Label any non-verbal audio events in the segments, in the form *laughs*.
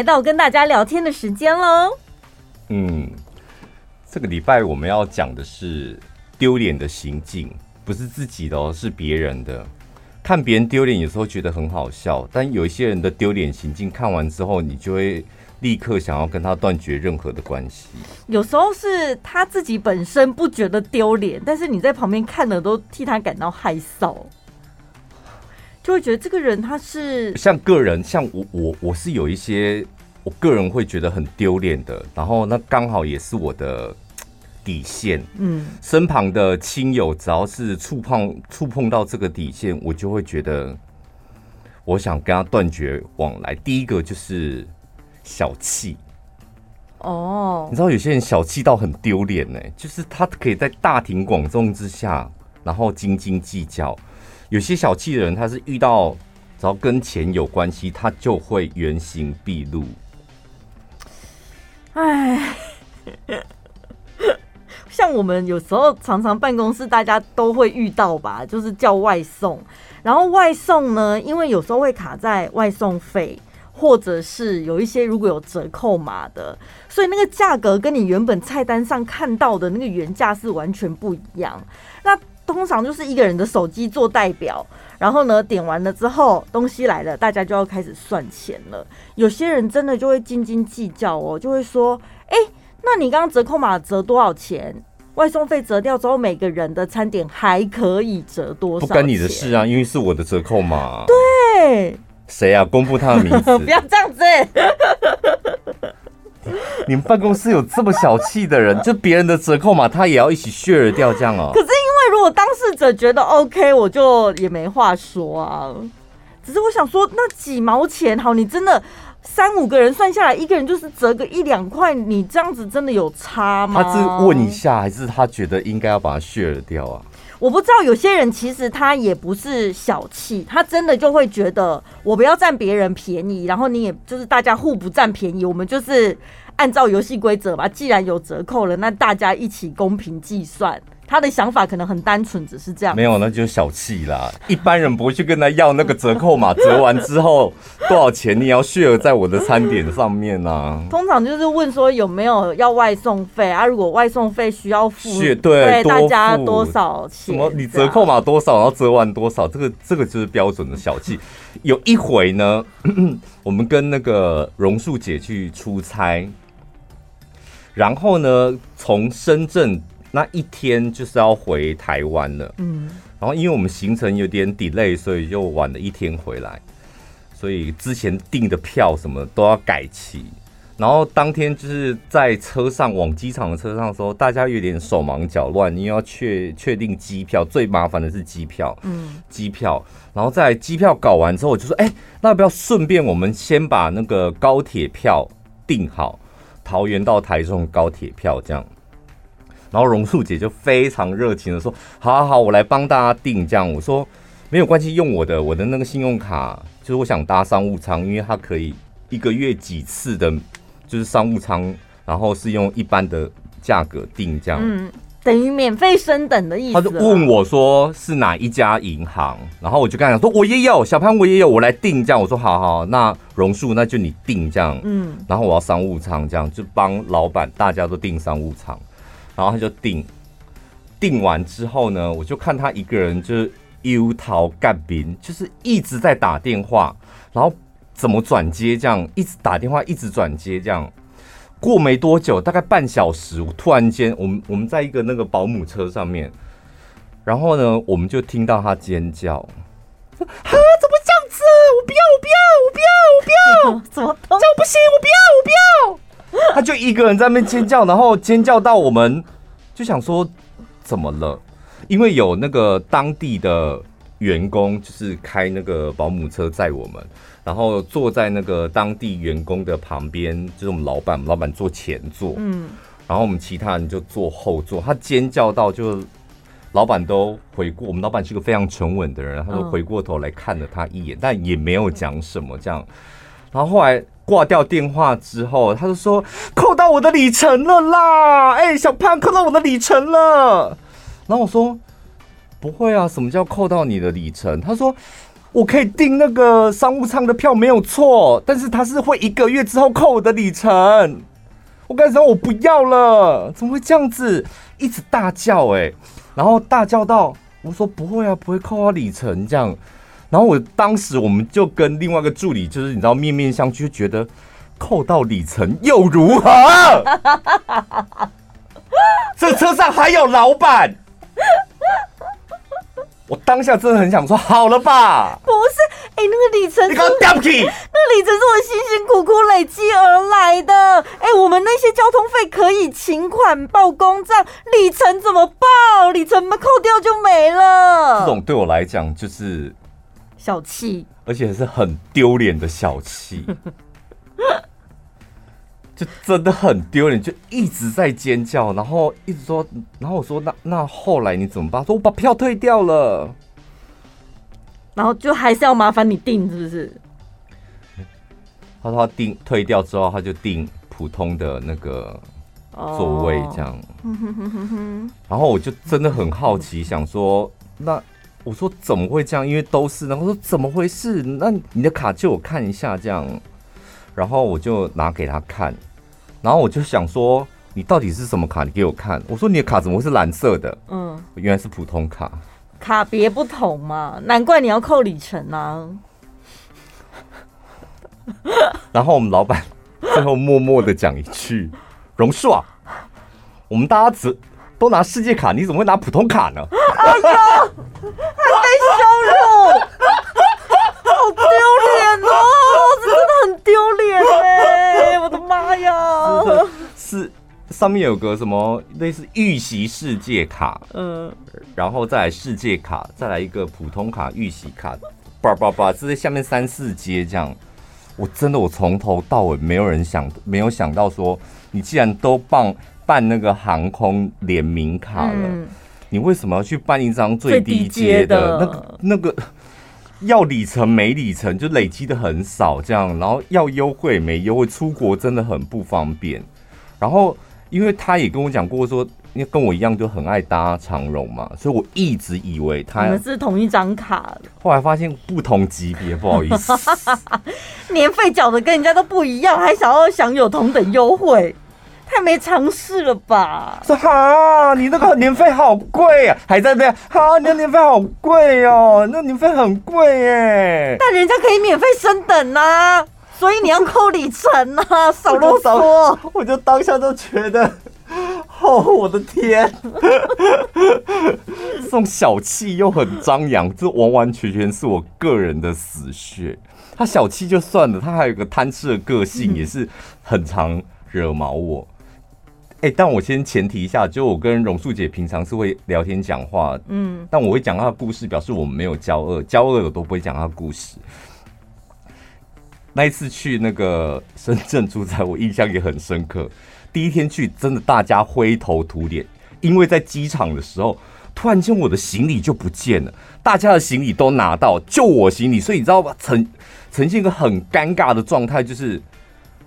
来到跟大家聊天的时间喽。嗯，这个礼拜我们要讲的是丢脸的行径，不是自己的哦，是别人的。看别人丢脸，有时候觉得很好笑，但有一些人的丢脸行径，看完之后，你就会立刻想要跟他断绝任何的关系。有时候是他自己本身不觉得丢脸，但是你在旁边看了都替他感到害臊，就会觉得这个人他是像个人，像我我我是有一些我个人会觉得很丢脸的，然后那刚好也是我的。*tsk* 底线，嗯，身旁的亲友只要是触碰触碰到这个底线，我就会觉得，我想跟他断绝往来。第一个就是小气，哦，你知道有些人小气到很丢脸呢，就是他可以在大庭广众之下，然后斤斤计较。有些小气的人，他是遇到只要跟钱有关系，他就会原形毕露。哎。*laughs* 像我们有时候常常办公室大家都会遇到吧，就是叫外送，然后外送呢，因为有时候会卡在外送费，或者是有一些如果有折扣码的，所以那个价格跟你原本菜单上看到的那个原价是完全不一样。那通常就是一个人的手机做代表，然后呢，点完了之后东西来了，大家就要开始算钱了。有些人真的就会斤斤计较哦，就会说，哎。那你刚刚折扣码折多少钱？外送费折掉之后，每个人的餐点还可以折多少？不干你的事啊，因为是我的折扣码。对，谁啊？公布他的名字。*laughs* 不要这样子。*laughs* 你们办公室有这么小气的人，就别人的折扣码他也要一起 share 掉这样啊？可是如果当事者觉得 OK，我就也没话说啊。只是我想说，那几毛钱好，你真的。三五个人算下来，一个人就是折个一两块，你这样子真的有差吗？他是问一下，还是他觉得应该要把它 share 掉啊？我不知道，有些人其实他也不是小气，他真的就会觉得我不要占别人便宜，然后你也就是大家互不占便宜，我们就是按照游戏规则吧。既然有折扣了，那大家一起公平计算。他的想法可能很单纯，只是这样。没有，那就是小气啦。一般人不会去跟他要那个折扣码，折完之后多少钱，你要 share 在我的餐点上面啊。通常就是问说有没有要外送费啊？如果外送费需要付，对，对大家多少钱？什么？你折扣码多少，然后折完多少？这个这个就是标准的小气。有一回呢，*clears throat* 我们跟那个榕树姐去出差，然后呢，从深圳。那一天就是要回台湾了，嗯，然后因为我们行程有点 delay，所以就晚了一天回来，所以之前订的票什么都要改期，然后当天就是在车上往机场的车上的时候，大家有点手忙脚乱，因为要确确定机票，最麻烦的是机票，嗯，机票，然后在机票搞完之后，我就说，哎，那要不要顺便我们先把那个高铁票订好，桃园到台中高铁票这样。然后榕树姐就非常热情的说：“好好好，我来帮大家订这样。”我说：“没有关系，用我的我的那个信用卡，就是我想搭商务舱，因为它可以一个月几次的，就是商务舱，然后是用一般的价格订这样，嗯，等于免费升等的意思。”他就问我说：“是哪一家银行？”然后我就跟他讲说：“我也有，小潘我也有，我来订这样。”我说：“好好，那榕树那就你订这样，嗯，然后我要商务舱这样，就帮老板大家都订商务舱。”然后他就订，订完之后呢，我就看他一个人就是忧头干兵，就是一直在打电话，然后怎么转接这样，一直打电话，一直转接这样。过没多久，大概半小时，我突然间，我们我们在一个那个保姆车上面，然后呢，我们就听到他尖叫，*laughs* 啊，怎么这样子？我不要，我不要，我不要，我不要，*laughs* 怎么这样不行？我不要，我不要。*laughs* 他就一个人在那边尖叫，然后尖叫到我们就想说怎么了？因为有那个当地的员工，就是开那个保姆车载我们，然后坐在那个当地员工的旁边，就是我们老板，老板坐前座，嗯，然后我们其他人就坐后座。他尖叫到就老板都回过，我们老板是个非常沉稳的人，他就回过头来看了他一眼，但也没有讲什么这样。然后后来。挂掉电话之后，他就说扣到我的里程了啦！哎、小胖扣到我的里程了。然后我说不会啊，什么叫扣到你的里程？他说我可以订那个商务舱的票没有错，但是他是会一个月之后扣我的里程。我跟你说，我不要了，怎么会这样子？一直大叫哎、然后大叫到我说不会啊，不会扣到里程这样。然后我当时我们就跟另外一个助理，就是你知道面面相觑，觉得扣到里程又如何？*laughs* 这车上还有老板。我当下真的很想说，好了吧？不是，哎、欸，那个里程，你刚掉不起。那个里程是我辛辛苦苦累积而来的。哎、欸，我们那些交通费可以请款报公账，里程怎么报？里程扣掉就没了。这种对我来讲就是小气，而且是很丢脸的小气。*laughs* 就真的很丢脸，就一直在尖叫，然后一直说，然后我说那那后来你怎么办？说我把票退掉了，然后就还是要麻烦你订，是不是？他说他订退掉之后，他就订普通的那个座位这样。哦、然后我就真的很好奇，想说那我说怎么会这样？因为都是，然后说怎么回事？那你的卡借我看一下这样，然后我就拿给他看。然后我就想说，你到底是什么卡？你给我看。我说你的卡怎么会是蓝色的？嗯，原来是普通卡。卡别不同嘛，难怪你要扣里程啊。然后我们老板最后默默的讲一句：“榕树啊，我们大家只都拿世界卡，你怎么会拿普通卡呢？”哎呀，还被羞辱，好丢脸哦！这真的很丢脸哎，我的妈呀！是，上面有个什么类似预习世界卡，嗯，然后再来世界卡，再来一个普通卡预习卡，叭叭叭，这在下面三四阶这样。我真的我从头到尾没有人想，没有想到说，你既然都办办那个航空联名卡了，嗯，你为什么要去办一张最低阶的那个那个？要里程没里程就累积的很少，这样，然后要优惠没优惠，出国真的很不方便。然后，因为他也跟我讲过说，因为跟我一样就很爱搭长荣嘛，所以我一直以为他们是同一张卡。后来发现不同级别，不好意思，*laughs* 年费缴的跟人家都不一样，还想要享有同等优惠。太没常识了吧！说哈，你那个年费好贵啊，还在那哈，你的年费好贵哦，那年费很贵耶。但人家可以免费升等啊，所以你要扣里程啊，*laughs* 少啰嗦。我就当下就觉得，哦，我的天，*laughs* 这种小气又很张扬，这完完全全是我个人的死穴。他小气就算了，他还有个贪吃的个性，也是很常惹毛我。哎、欸，但我先前提一下，就我跟榕树姐平常是会聊天讲话，嗯，但我会讲她的故事，表示我们没有交恶，交恶我都不会讲她的故事。那一次去那个深圳出差，我印象也很深刻。第一天去，真的大家灰头土脸，因为在机场的时候，突然间我的行李就不见了，大家的行李都拿到，就我行李，所以你知道吧，呈呈现一个很尴尬的状态，就是。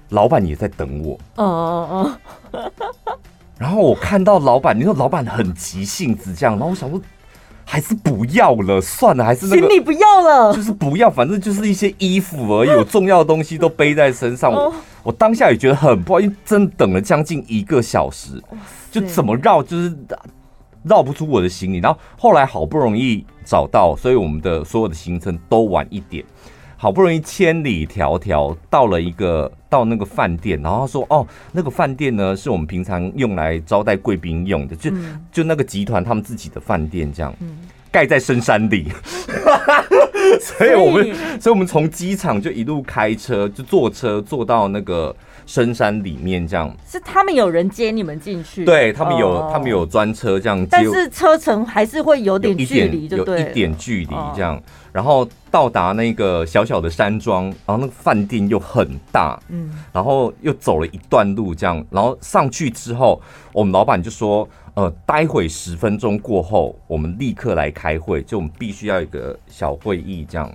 老板也在等我，哦哦哦，*laughs* 然后我看到老板，你说老板很急性子这样，然后我想说，还是不要了，算了，还是那个行李不要了，就是不要，反正就是一些衣服而已，有重要的东西都背在身上。我 *laughs* 我当下也觉得很不好，因为真等了将近一个小时，就怎么绕就是绕不出我的行李，然后后来好不容易找到，所以我们的所有的行程都晚一点。好不容易千里迢迢到了一个到那个饭店，然后他说：“哦，那个饭店呢是我们平常用来招待贵宾用的，就、嗯、就那个集团他们自己的饭店这样，盖、嗯、在深山里。*laughs* 所以我们所以。我们从机场就一路开车，就坐车坐到那个深山里面，这样。是他们有人接你们进去，对他们有、哦、他们有专车这样接，但是车程还是会有点距离，就对，有一点距离这样。”然后到达那个小小的山庄，然后那个饭店又很大，嗯，然后又走了一段路这样，然后上去之后，我们老板就说，呃，待会十分钟过后，我们立刻来开会，就我们必须要一个小会议这样，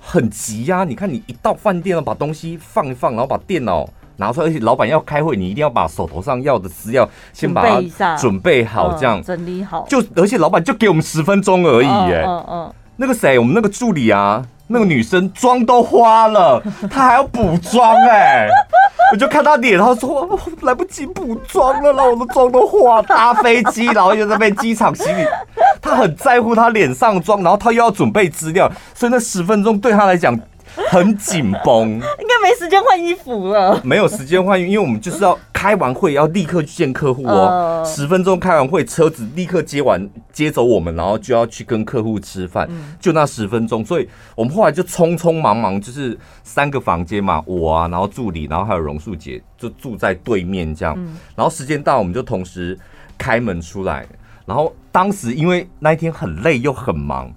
很急呀、啊！你看你一到饭店了，把东西放一放，然后把电脑拿出来，而且老板要开会，你一定要把手头上要的资料先把它准备好，这样、嗯、整理好，就而且老板就给我们十分钟而已，耶。嗯嗯。那个谁，我们那个助理啊，那个女生妆都花了，*laughs* 她还要补妆哎。我就看她脸，然后说来不及补妆了，然后我的妆都化。搭飞机，然后又在被机场行李，她很在乎她脸上妆，然后她又要准备资料，所以那十分钟对她来讲。很紧绷，*laughs* 应该没时间换衣服了。没有时间换衣服，因为我们就是要开完会要立刻去见客户哦。十分钟开完会，车子立刻接完接走我们，然后就要去跟客户吃饭，就那十分钟。所以我们后来就匆匆忙忙，就是三个房间嘛，我啊，然后助理，然后还有榕树姐就住在对面这样。然后时间到，我们就同时开门出来。然后当时因为那一天很累又很忙。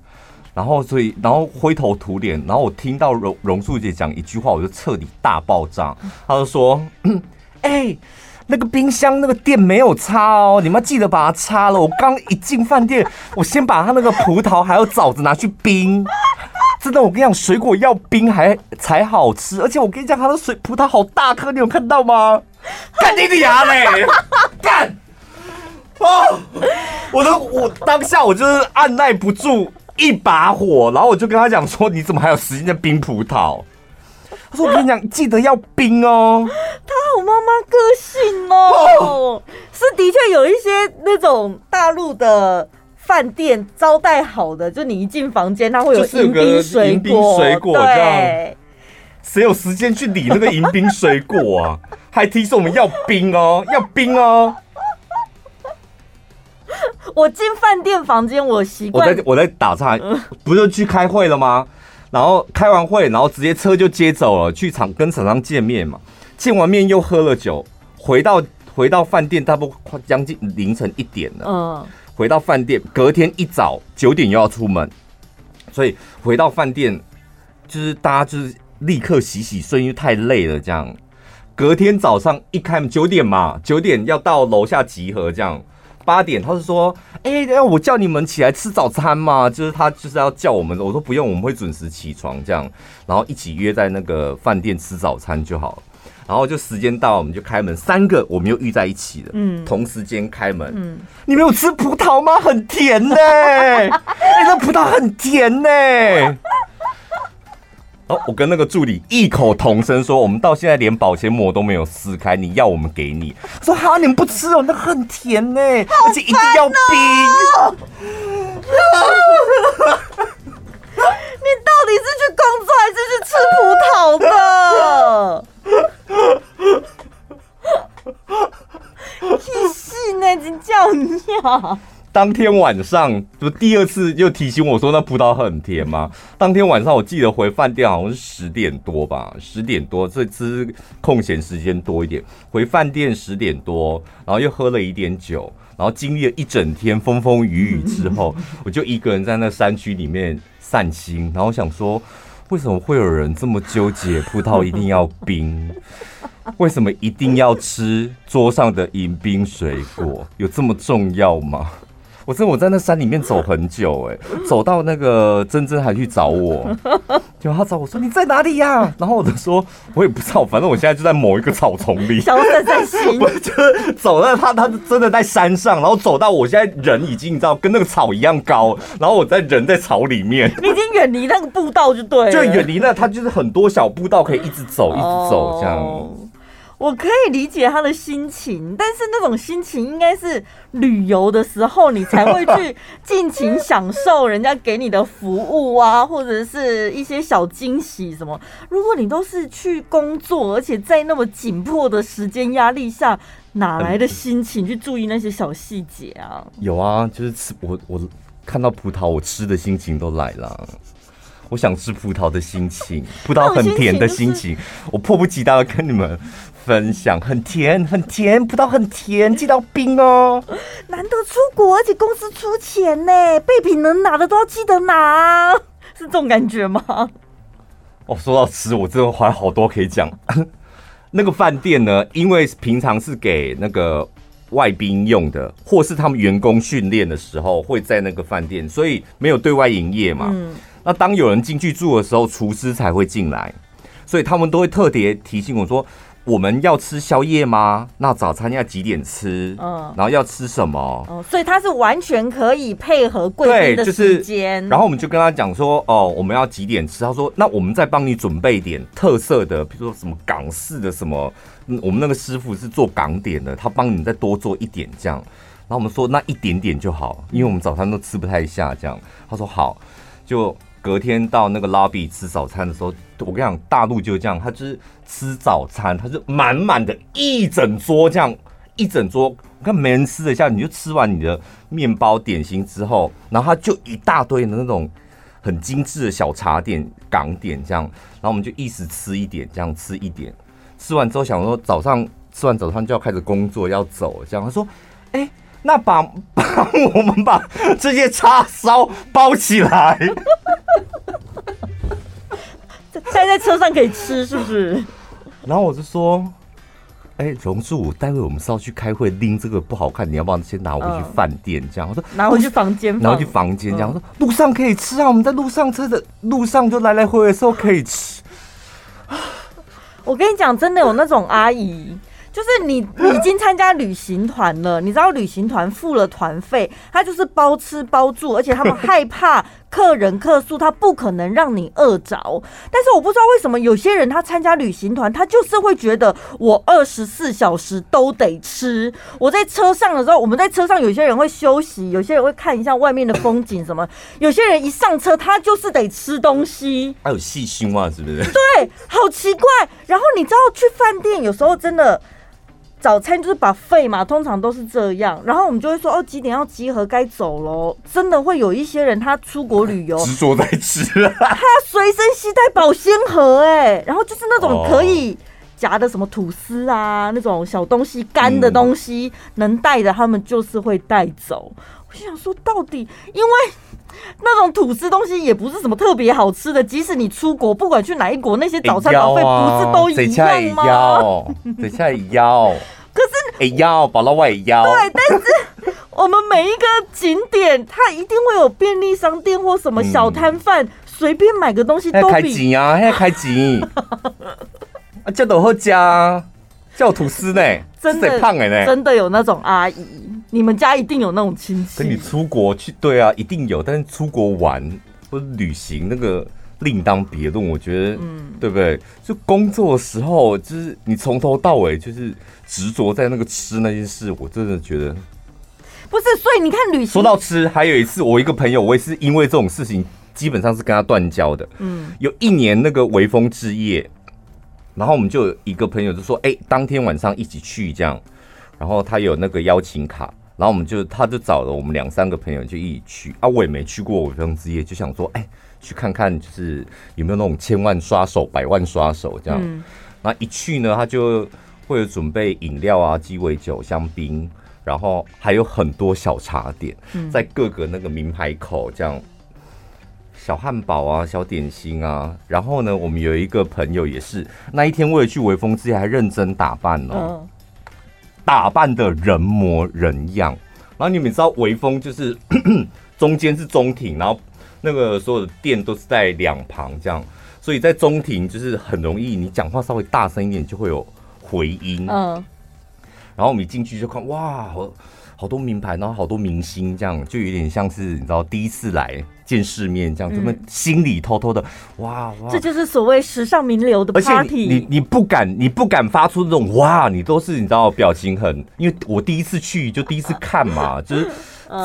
然后，所以，然后灰头土脸。然后我听到榕榕树姐讲一句话，我就彻底大爆炸。她就说：“哎、那个冰箱那个电没有插哦，你们要记得把它插了。我刚一进饭店，我先把它那个葡萄还有枣子拿去冰。真的，我跟你讲，水果要冰还才好吃。而且我跟你讲，它的水葡萄好大颗，你有看到吗？干你的牙嘞！干！哦，我都我当下我就是按捺不住。”一把火，然后我就跟他讲说：“你怎么还有时间在冰葡萄？”他说：“我跟你讲，记得要冰哦。”他好妈妈个性哦，是的确有一些那种大陆的饭店招待好的，就你一进房间，他会有迎宾水果，水果这样。谁有时间去理那个迎宾水果啊？*laughs* 还提示我们要冰哦，要冰哦。我进饭店房间，我习惯。我在我在打岔，不是去开会了吗？然后开完会，然后直接车就接走了，去厂跟厂商见面嘛。见完面又喝了酒，回到回到饭店，差不多快将近凌晨一点了。嗯，回到饭店，隔天一早九点又要出门，所以回到饭店就是大家就是立刻洗洗睡，因为太累了。这样，隔天早上一开门九点嘛，九点要到楼下集合，这样。八点，他是说，哎、欸，要我叫你们起来吃早餐吗？就是他就是要叫我们，我说不用，我们会准时起床这样，然后一起约在那个饭店吃早餐就好了。然后就时间到，我们就开门，三个我们又遇在一起了，嗯，同时间开门，嗯，你没有吃葡萄吗？很甜呢、欸，*laughs* 哎、欸，那葡萄很甜呢、欸。哦，我跟那个助理异口同声说：“我们到现在连保鲜膜都没有撕开，你要我们给你。”说：“好，你们不吃哦，那很甜呢，而且一定要冰。*laughs* ”你到底是去工作还是去吃葡萄的？气死呢，*laughs* 真叫尿！当天晚上就第二次又提醒我说那葡萄很甜吗？当天晚上我记得回饭店好像是十点多吧，十点多这次空闲时间多一点，回饭店十点多，然后又喝了一点酒，然后经历了一整天风风雨雨之后，*laughs* 我就一个人在那山区里面散心，然后想说为什么会有人这么纠结葡萄一定要冰？*laughs* 为什么一定要吃桌上的迎宾水果？有这么重要吗？我真我在那山里面走很久哎，走到那个珍珍还去找我，*laughs* 就他找我说，你在哪里呀？然后我就说我也不知道，反正我现在就在某一个草丛里。小沈在心，*laughs* 我就走到他，他真的在山上，然后走到我现在人已经你知道跟那个草一样高，然后我在人在草里面。你已经远离那个步道就对了，就远离那他就是很多小步道可以一直走一直走这样。我可以理解他的心情，但是那种心情应该是旅游的时候你才会去尽情享受人家给你的服务啊，或者是一些小惊喜什么。如果你都是去工作，而且在那么紧迫的时间压力下，哪来的心情去注意那些小细节啊？有啊，就是吃我我看到葡萄，我吃的心情都来了。我想吃葡萄的心情，葡萄很甜的心情，我迫不及待的跟你们分享，很甜很甜，葡萄很甜，寄到冰哦。难得出国，而且公司出钱呢，备品能拿的都要记得拿，*laughs* 是这种感觉吗？哦，说到吃，我真的还好多可以讲。*laughs* 那个饭店呢，因为平常是给那个外宾用的，或是他们员工训练的时候会在那个饭店，所以没有对外营业嘛。嗯那当有人进去住的时候，厨师才会进来，所以他们都会特别提醒我说：“我们要吃宵夜吗？那早餐要几点吃？嗯，然后要吃什么？哦，所以他是完全可以配合贵宾的时间。就是，然后我们就跟他讲说，哦，我们要几点吃？他说，那我们再帮你准备点特色的，比如说什么港式的什么，我们那个师傅是做港点的，他帮你再多做一点这样。然后我们说那一点点就好，因为我们早餐都吃不太下这样。他说好，就。隔天到那个 lobby 吃早餐的时候，我跟你讲，大陆就这样，他就是吃早餐，他就满满的一整桌这样，一整桌，我看没人吃得下，你就吃完你的面包点心之后，然后他就一大堆的那种很精致的小茶点、港点这样，然后我们就一时吃一点，这样吃一点，吃完之后想说早上吃完早餐就要开始工作要走，这样他说，哎。那把 *laughs* 帮我们把这些叉烧包起来，*laughs* 带在车上可以吃，是不是？然后我就说，哎、欸，榕树，待会我们是要去开会，拎这个不好看，你要不要先拿回去饭店？这样我说拿回去房间，拿回去房间。这样我说路上可以吃啊，我们在路上吃的路上就来来回回的时候可以吃。我跟你讲，真的有那种阿姨。就是你已经参加旅行团了，你知道旅行团付了团费，他就是包吃包住，而且他们害怕客人客诉，他不可能让你饿着。但是我不知道为什么有些人他参加旅行团，他就是会觉得我二十四小时都得吃。我在车上的时候，我们在车上有些人会休息，有些人会看一下外面的风景什么，有些人一上车他就是得吃东西。还有细心啊是不是？对，好奇怪。然后你知道去饭店有时候真的。早餐就是 buffet 嘛，通常都是这样。然后我们就会说，哦，几点要集合，该走喽。真的会有一些人，他出国旅游 *laughs* 执着在吃，他随身携带保鲜盒，哎，然后就是那种可以夹的什么吐司啊，那种小东西、干的东西能带的，他们就是会带走。我就想说，到底因为。*laughs* 那种吐司东西也不是什么特别好吃的，即使你出国，不管去哪一国，那些早餐消费不是都一样吗？等下也要，*laughs* 可是也要，宝拉外也要。对，但是 *laughs* 我们每一个景点，它一定会有便利商店或什么小摊贩，随、嗯、便买个东西都比开钱啊，还要开钱啊，叫都好加，叫吐司呢，真的胖哎呢，真的有那种阿姨。你们家一定有那种亲戚，跟你出国去，对啊，一定有。但是出国玩或者旅行那个另当别论，我觉得，嗯，对不对？就工作的时候，就是你从头到尾就是执着在那个吃那件事，我真的觉得不是。所以你看旅行，说到吃，还有一次，我一个朋友，我也是因为这种事情，基本上是跟他断交的。嗯，有一年那个微风之夜，然后我们就有一个朋友就说，哎，当天晚上一起去这样，然后他有那个邀请卡。然后我们就，他就找了我们两三个朋友就一起去啊，我也没去过微风之夜，就想说，哎，去看看就是有没有那种千万刷手、百万刷手这样。嗯、然后一去呢，他就会有准备饮料啊、鸡尾酒、香槟，然后还有很多小茶点，在各个那个名牌口这样，小汉堡啊、小点心啊。然后呢，我们有一个朋友也是那一天为了去微风之夜，还认真打扮哦。嗯打扮的人模人样，然后你们知道微风就是 *coughs* 中间是中庭，然后那个所有的店都是在两旁这样，所以在中庭就是很容易，你讲话稍微大声一点就会有回音。嗯，然后我们一进去就看，哇，好好多名牌，然后好多明星，这样就有点像是你知道第一次来。见世面这样，他们心里偷偷的，哇哇，这就是所谓时尚名流的 party。你你不敢，你不敢发出这种哇，你都是你知道表情很，因为我第一次去就第一次看嘛，*laughs* 就是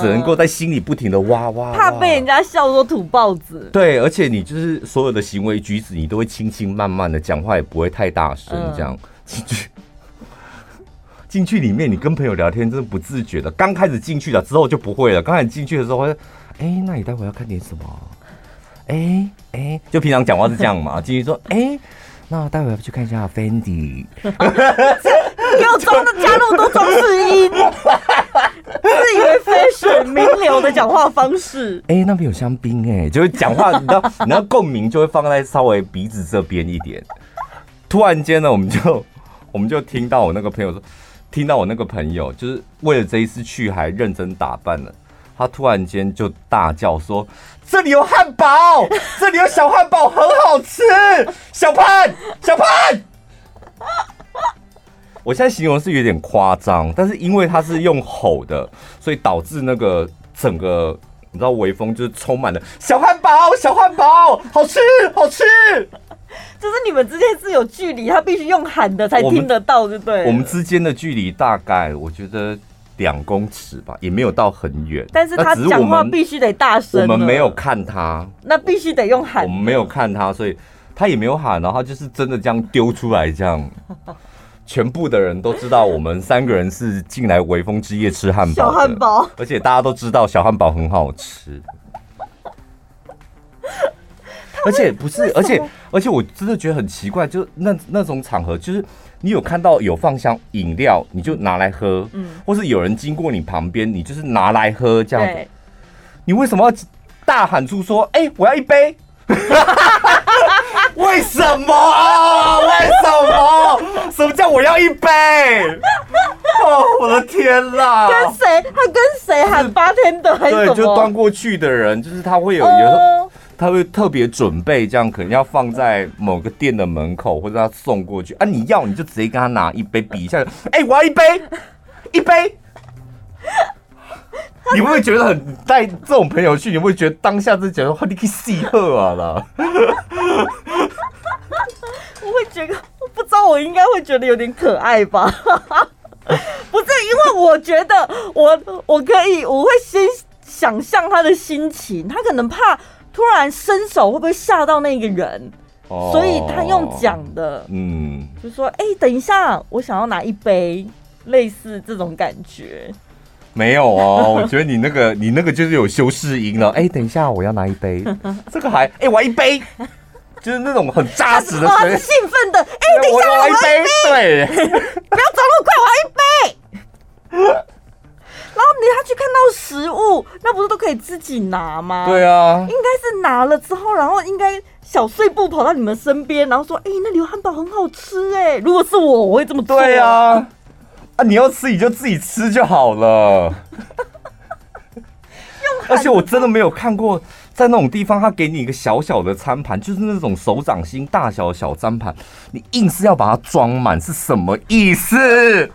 只能够在心里不停的哇哇，怕被人家笑说土包子。对，而且你就是所有的行为举止，你都会轻轻慢慢的讲话，也不会太大声，这样 *laughs* 进去里面，你跟朋友聊天真的不自觉的。刚开始进去了之后就不会了，刚开始进去的时候。哎、欸，那你待会要看点什么？哎、欸、哎、欸，就平常讲话是这样嘛？继续说，哎、欸，那待会要去看一下 Fendi，给我装的加那么多装饰音，自以为 fashion 名流的讲话方式。哎、欸，那边有香槟哎，就是讲话，你知道，*laughs* 你要共鸣就会放在稍微鼻子这边一点。突然间呢，我们就我们就听到我那个朋友说，听到我那个朋友就是为了这一次去还认真打扮了。他突然间就大叫说：“这里有汉堡，这里有小汉堡，很好吃。”小潘，小潘，*laughs* 我现在形容是有点夸张，但是因为它是用吼的，所以导致那个整个你知道微风就是充满了小汉堡，小汉堡，好吃，好吃。就是你们之间是有距离，他必须用喊的才听得到，对不对？我们之间的距离大概我觉得两公尺吧，也没有到很远。但是他讲话必须得大声。我们没有看他，那必须得用喊。我们没有看他，所以他也没有喊，然后就是真的这样丢出来，这样全部的人都知道我们三个人是进来微风之夜吃汉堡。小汉堡，而且大家都知道小汉堡很好吃。*laughs* 而且不是，而且而且我真的觉得很奇怪，就是那那种场合，就是你有看到有放箱饮料，你就拿来喝，嗯，或是有人经过你旁边，你就是拿来喝这样子，你为什么要大喊出说，哎，我要一杯？*laughs* 为什么？为什么？什么叫我要一杯？哦，我的天啦！跟谁？他跟谁喊八天的？对，就端过去的人，就是他会有一个。他会特别准备，这样可能要放在某个店的门口，或者他送过去啊。你要你就直接跟他拿一杯，比一下。*laughs* 哎、欸，我要一杯，一杯。*laughs* 你会不会觉得很带这种朋友去？你会觉得当下就觉得你可以戏喝啊啦？*laughs* 我会觉得，我不知道，我应该会觉得有点可爱吧？不是，因为我觉得我我可以，我会先想象他的心情，他可能怕。突然伸手会不会吓到那个人？哦，所以他用讲的，嗯，就说：“哎，等一下，我想要拿一杯，类似这种感觉。”没有哦，*laughs* 我觉得你那个你那个就是有修饰音了。哎，等一下，我要拿一杯，*laughs* 这个还哎，我要一杯，就是那种很扎实的，很兴奋的。哎，等一下，我要一杯，对，*laughs* 不要走那么快，我要一杯。然后你他去看到食物，那不是都可以自己拿吗？对啊，应该是拿了之后，然后应该小碎步跑到你们身边，然后说：“哎、欸，那里有汉堡很好吃哎！”如果是我，我会这么做。对啊，啊，你要吃你就自己吃就好了。*laughs* 而且我真的没有看过，在那种地方，他给你一个小小的餐盘，就是那种手掌心大小的小餐盘，你硬是要把它装满，是什么意思？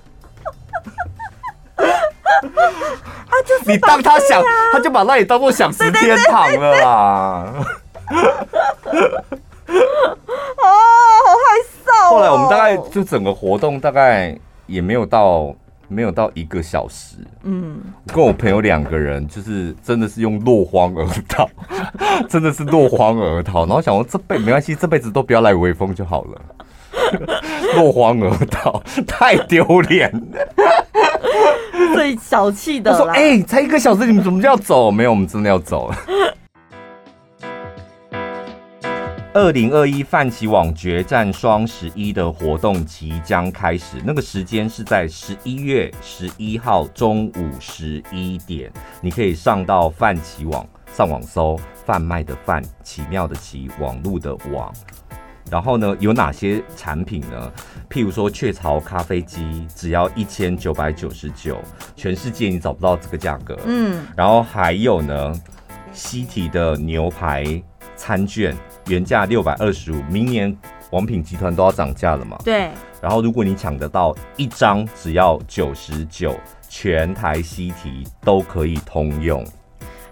*laughs* 啊，就是你当他想，他就把那里当做想食天堂了啦。*laughs* 哦，好害臊。后来我们大概就整个活动大概也没有到没有到一个小时。嗯，跟我朋友两个人就是真的是用落荒而逃，*laughs* 真的是落荒而逃。然后想说这辈没关系，这辈子都不要来微风就好了。落荒而逃，太丢脸。*laughs* 最小气的。他说：“哎、才一个小时，你们怎么就要走？没有，我们真的要走了。”二零二一泛起网决战双十一的活动即将开始，那个时间是在十一月十一号中午十一点。你可以上到泛起网上网搜“贩卖的贩，奇妙的奇，网路的网”。然后呢，有哪些产品呢？譬如说雀巢咖啡机，只要一千九百九十九，全世界你找不到这个价格。嗯，然后还有呢，西提的牛排餐券，原价六百二十五，明年王品集团都要涨价了嘛？对。然后如果你抢得到一张，只要九十九，全台西提都可以通用。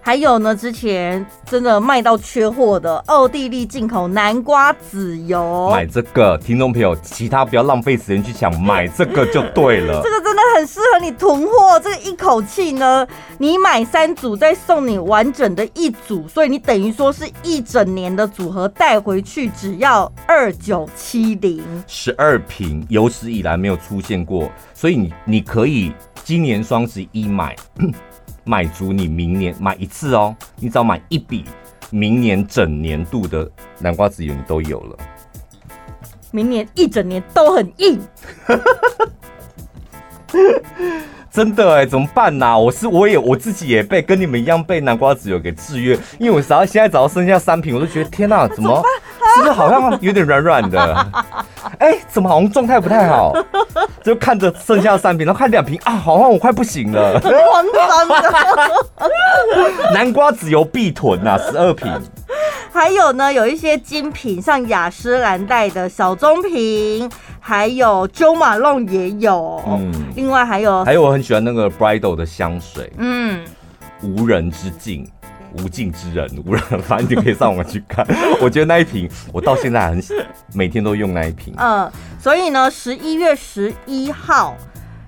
还有呢，之前真的卖到缺货的奥地利进口南瓜籽油，买这个，听众朋友，其他不要浪费时间去抢，买这个就对了。*laughs* 这个真的很适合你囤货，这个一口气呢，你买三组再送你完整的一组，所以你等于说是一整年的组合带回去只要二九七零，十二瓶，有史以来没有出现过，所以你你可以今年双十一买。买足你明年买一次哦，你只要买一笔，明年整年度的南瓜籽油你都有了。明年一整年都很硬，*laughs* 真的哎，怎么办呐、啊？我是我也我自己也被跟你们一样被南瓜籽油给制约，因为我只要现在只要剩下三瓶，我都觉得天哪，怎么是不是好像有点软软的？*laughs* 哎、欸，怎么好像状态不太好？就看着剩下三瓶，然后看两瓶啊，好像我快不行了。慌张的，南瓜籽油必囤呐，十二瓶。还有呢，有一些精品，像雅诗兰黛的小棕瓶，还有 Jo Malone 也有。嗯，另外还有，还有我很喜欢那个 Bridal 的香水，嗯，无人之境。无尽之人，无人，反正你可以上网去看。*laughs* 我觉得那一瓶，我到现在很每天都用那一瓶。嗯，所以呢，十一月十一号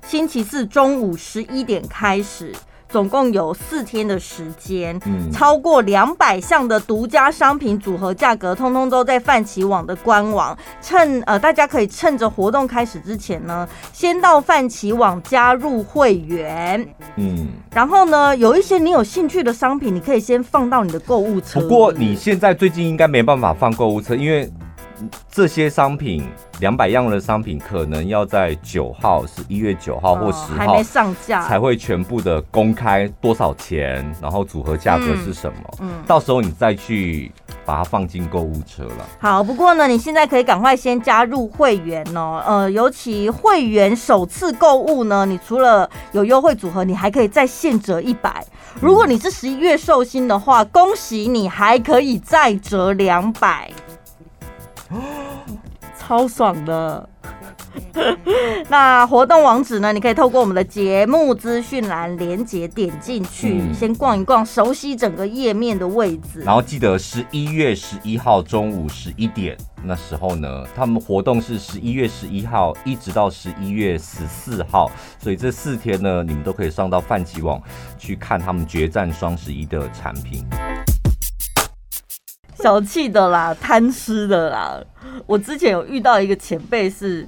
星期四中午十一点开始。总共有四天的时间，嗯，超过两百项的独家商品组合价格，通通都在泛奇网的官网。趁呃，大家可以趁着活动开始之前呢，先到泛奇网加入会员，嗯，然后呢，有一些你有兴趣的商品，你可以先放到你的购物车。不过你现在最近应该没办法放购物车，因为。这些商品两百样的商品，可能要在九号，是一月九号或十号还没上架，才会全部的公开多少钱，然后组合价格是什么。嗯，到时候你再去把它放进购物车了。好，不过呢，你现在可以赶快先加入会员哦。呃，尤其会员首次购物呢，你除了有优惠组合，你还可以再现折一百。如果你是十一月寿星的话，恭喜你还可以再折两百。*gasps* 超爽的！*laughs* 那活动网址呢？你可以透过我们的节目资讯栏连接点进去，嗯，先逛一逛，熟悉整个页面的位置。然后记得十一月十一号中午十一点，那时候呢，他们活动是十一月十一号一直到十一月十四号，所以这四天呢，你们都可以上到泛奇网去看他们决战双十一的产品。小气的啦，贪吃的啦。我之前有遇到一个前辈，是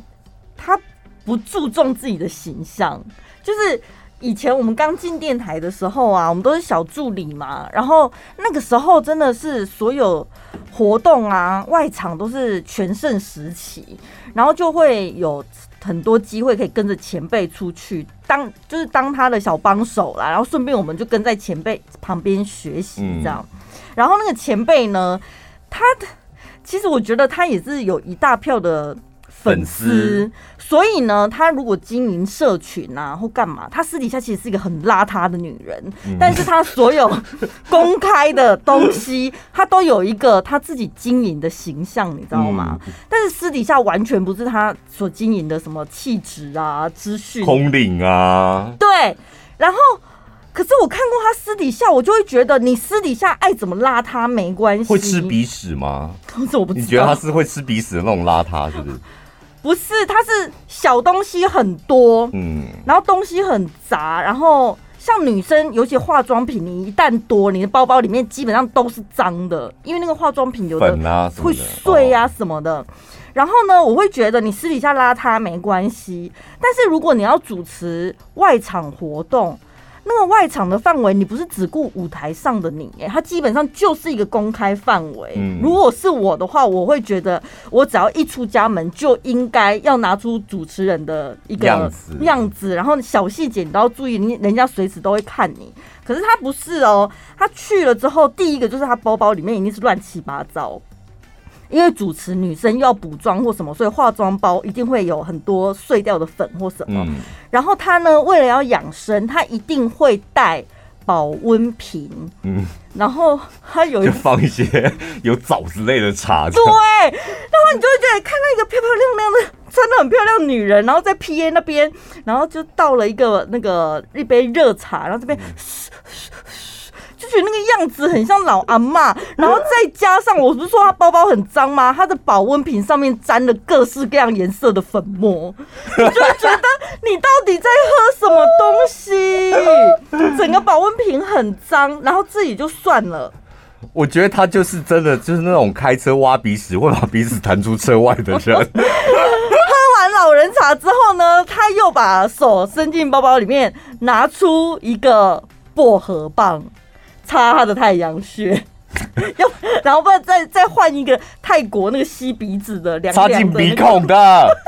他不注重自己的形象。就是以前我们刚进电台的时候啊，我们都是小助理嘛。然后那个时候真的是所有活动啊、外场都是全盛时期，然后就会有很多机会可以跟着前辈出去当，就是当他的小帮手啦。然后顺便我们就跟在前辈旁边学习这样。嗯然后那个前辈呢，他的其实我觉得他也是有一大票的粉丝，所以呢，她如果经营社群啊或干嘛，她私底下其实是一个很邋遢的女人，嗯、但是她所有公开的东西，她都有一个她自己经营的形象，你知道吗？嗯、但是私底下完全不是她所经营的什么气质啊、资讯、空灵啊，对，然后。可是我看过他私底下，我就会觉得你私底下爱怎么邋遢没关系。会吃鼻屎吗？可是我不知道。你觉得他是会吃鼻屎的那种邋遢，是不是？不是，它是小东西很多，嗯，然后东西很杂，然后像女生，尤其化妆品，你一旦多，你的包包里面基本上都是脏的，因为那个化妆品有的会碎啊什么的。然后呢，我会觉得你私底下邋遢没关系，但是如果你要主持外场活动。那么外场的范围，你不是只顾舞台上的你，哎，它基本上就是一个公开范围。嗯，如果是我的话，我会觉得我只要一出家门，就应该要拿出主持人的一个样子，样子，然后小细节你都要注意，你人家随时都会看你。可是他不是哦，他去了之后，第一个就是他包包里面一定是乱七八糟。因为主持女生要补妆或什么，所以化妆包一定会有很多碎掉的粉或什么。嗯、然后她呢，为了要养生，她一定会带保温瓶。嗯，然后她有一就放一些 *laughs* 有枣子类的茶。对，然后你就会觉得看到一个漂漂亮亮的、穿的很漂亮的女人，然后在 PA 那边，然后就倒了一个那个一杯热茶，然后这边。嗯就觉得那个样子很像老阿妈，然后再加上我不是说他包包很脏吗？他的保温瓶上面沾了各式各样颜色的粉末，*laughs* 我就觉得你到底在喝什么东西？*laughs* 整个保温瓶很脏，然后自己就算了。我觉得他就是真的就是那种开车挖鼻屎会把鼻屎弹出车外的人。*laughs* 喝完老人茶之后呢，他又把手伸进包包里面，拿出一个薄荷棒。擦他的太阳穴，*laughs* 要然后不然再再换一个泰国那个吸鼻子的凉凉的、那个，插进鼻孔的。*laughs*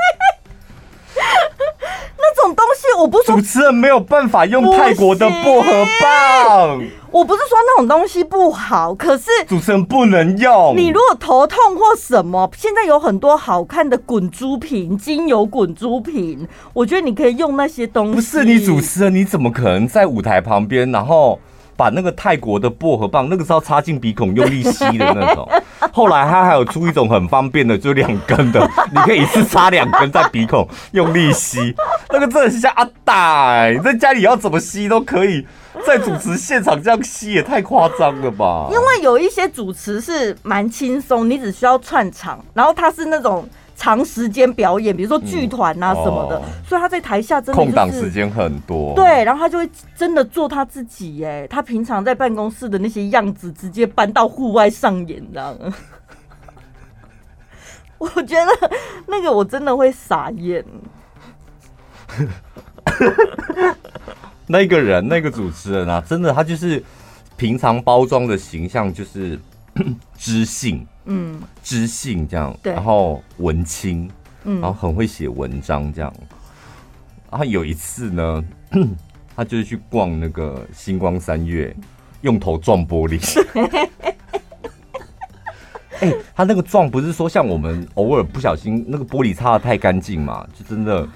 那种东西我不说，主持人没有办法用泰国的薄荷棒。我不是说那种东西不好，可是主持人不能用。你如果头痛或什么，现在有很多好看的滚珠瓶、精油滚珠瓶，我觉得你可以用那些东西。不是你主持人，你怎么可能在舞台旁边，然后？把那个泰国的薄荷棒，那个是要插进鼻孔用力吸的那种，*laughs* 后来他还有出一种很方便的，就两根的，*laughs* 你可以一次插两根在鼻孔用力吸，那个真的像阿大哎，你在家里要怎么吸都可以，在主持现场这样吸也太夸张了吧？因为有一些主持是蛮轻松，你只需要串场，然后他是那种。长时间表演，比如说剧团啊什么的，嗯哦、所以他在台下真的、就是、空档时间很多。对，然后他就会真的做他自己，哎，他平常在办公室的那些样子，直接搬到户外上演，这样。*laughs* 我觉得那个我真的会傻眼。*laughs* 那个人，那个主持人啊，真的，他就是平常包装的形象就是 *clears throat* 知性。嗯，知性这样，对然后文青，嗯，然后很会写文章这样。然后有一次呢，*clears throat* 他就是去逛那个星光三月，用头撞玻璃。*laughs* 哎、欸，他那个撞不是说像我们偶尔不小心那个玻璃擦的太干净嘛，就真的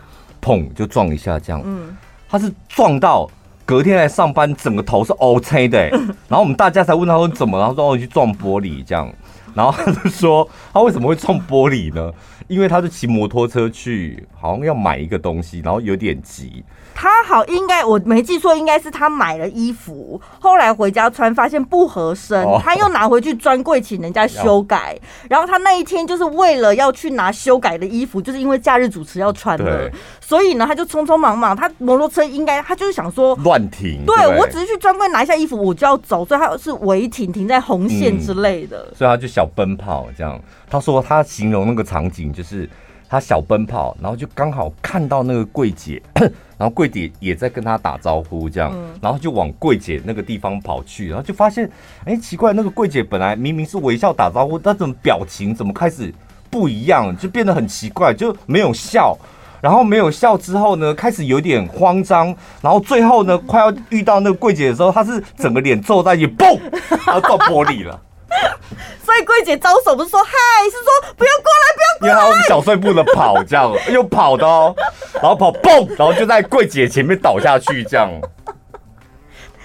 砰就撞一下这样。嗯，他是撞到隔天来上班，整个头是 OK 的、欸。然后我们大家才问他说怎么，然后说我去撞玻璃这样。然后他就说，他为什么会撞玻璃呢？因为他是骑摩托车去，好像要买一个东西，然后有点急。他好，应该我没记错，应该是他买了衣服，后来回家穿发现不合身，哦、他又拿回去专柜请人家修改。然后他那一天就是为了要去拿修改的衣服，就是因为假日主持要穿的，所以呢，他就匆匆忙忙。他摩托车应该他就是想说乱停，对，对我只是去专柜拿一下衣服，我就要走，所以他是违停，停在红线之类的，嗯、所以他就小奔跑这样。他说他形容那个场景就是。他小奔跑，然后就刚好看到那个柜姐，*coughs* 然后柜姐也在跟他打招呼，这样，然后就往柜姐那个地方跑去，然后就发现，哎，奇怪，那个柜姐本来明明是微笑打招呼，但怎么表情怎么开始不一样，就变得很奇怪，就没有笑，然后没有笑之后呢，开始有点慌张，然后最后呢，快要遇到那个柜姐的时候，她是整个脸皱在一起，嘣，然后撞玻璃了。*laughs* 所以柜姐招手不是说嗨，是说不要过来，不要过来。因为他用小碎步的跑，这样又跑的哦，然后跑蹦，然后就在柜姐前面倒下去，这样。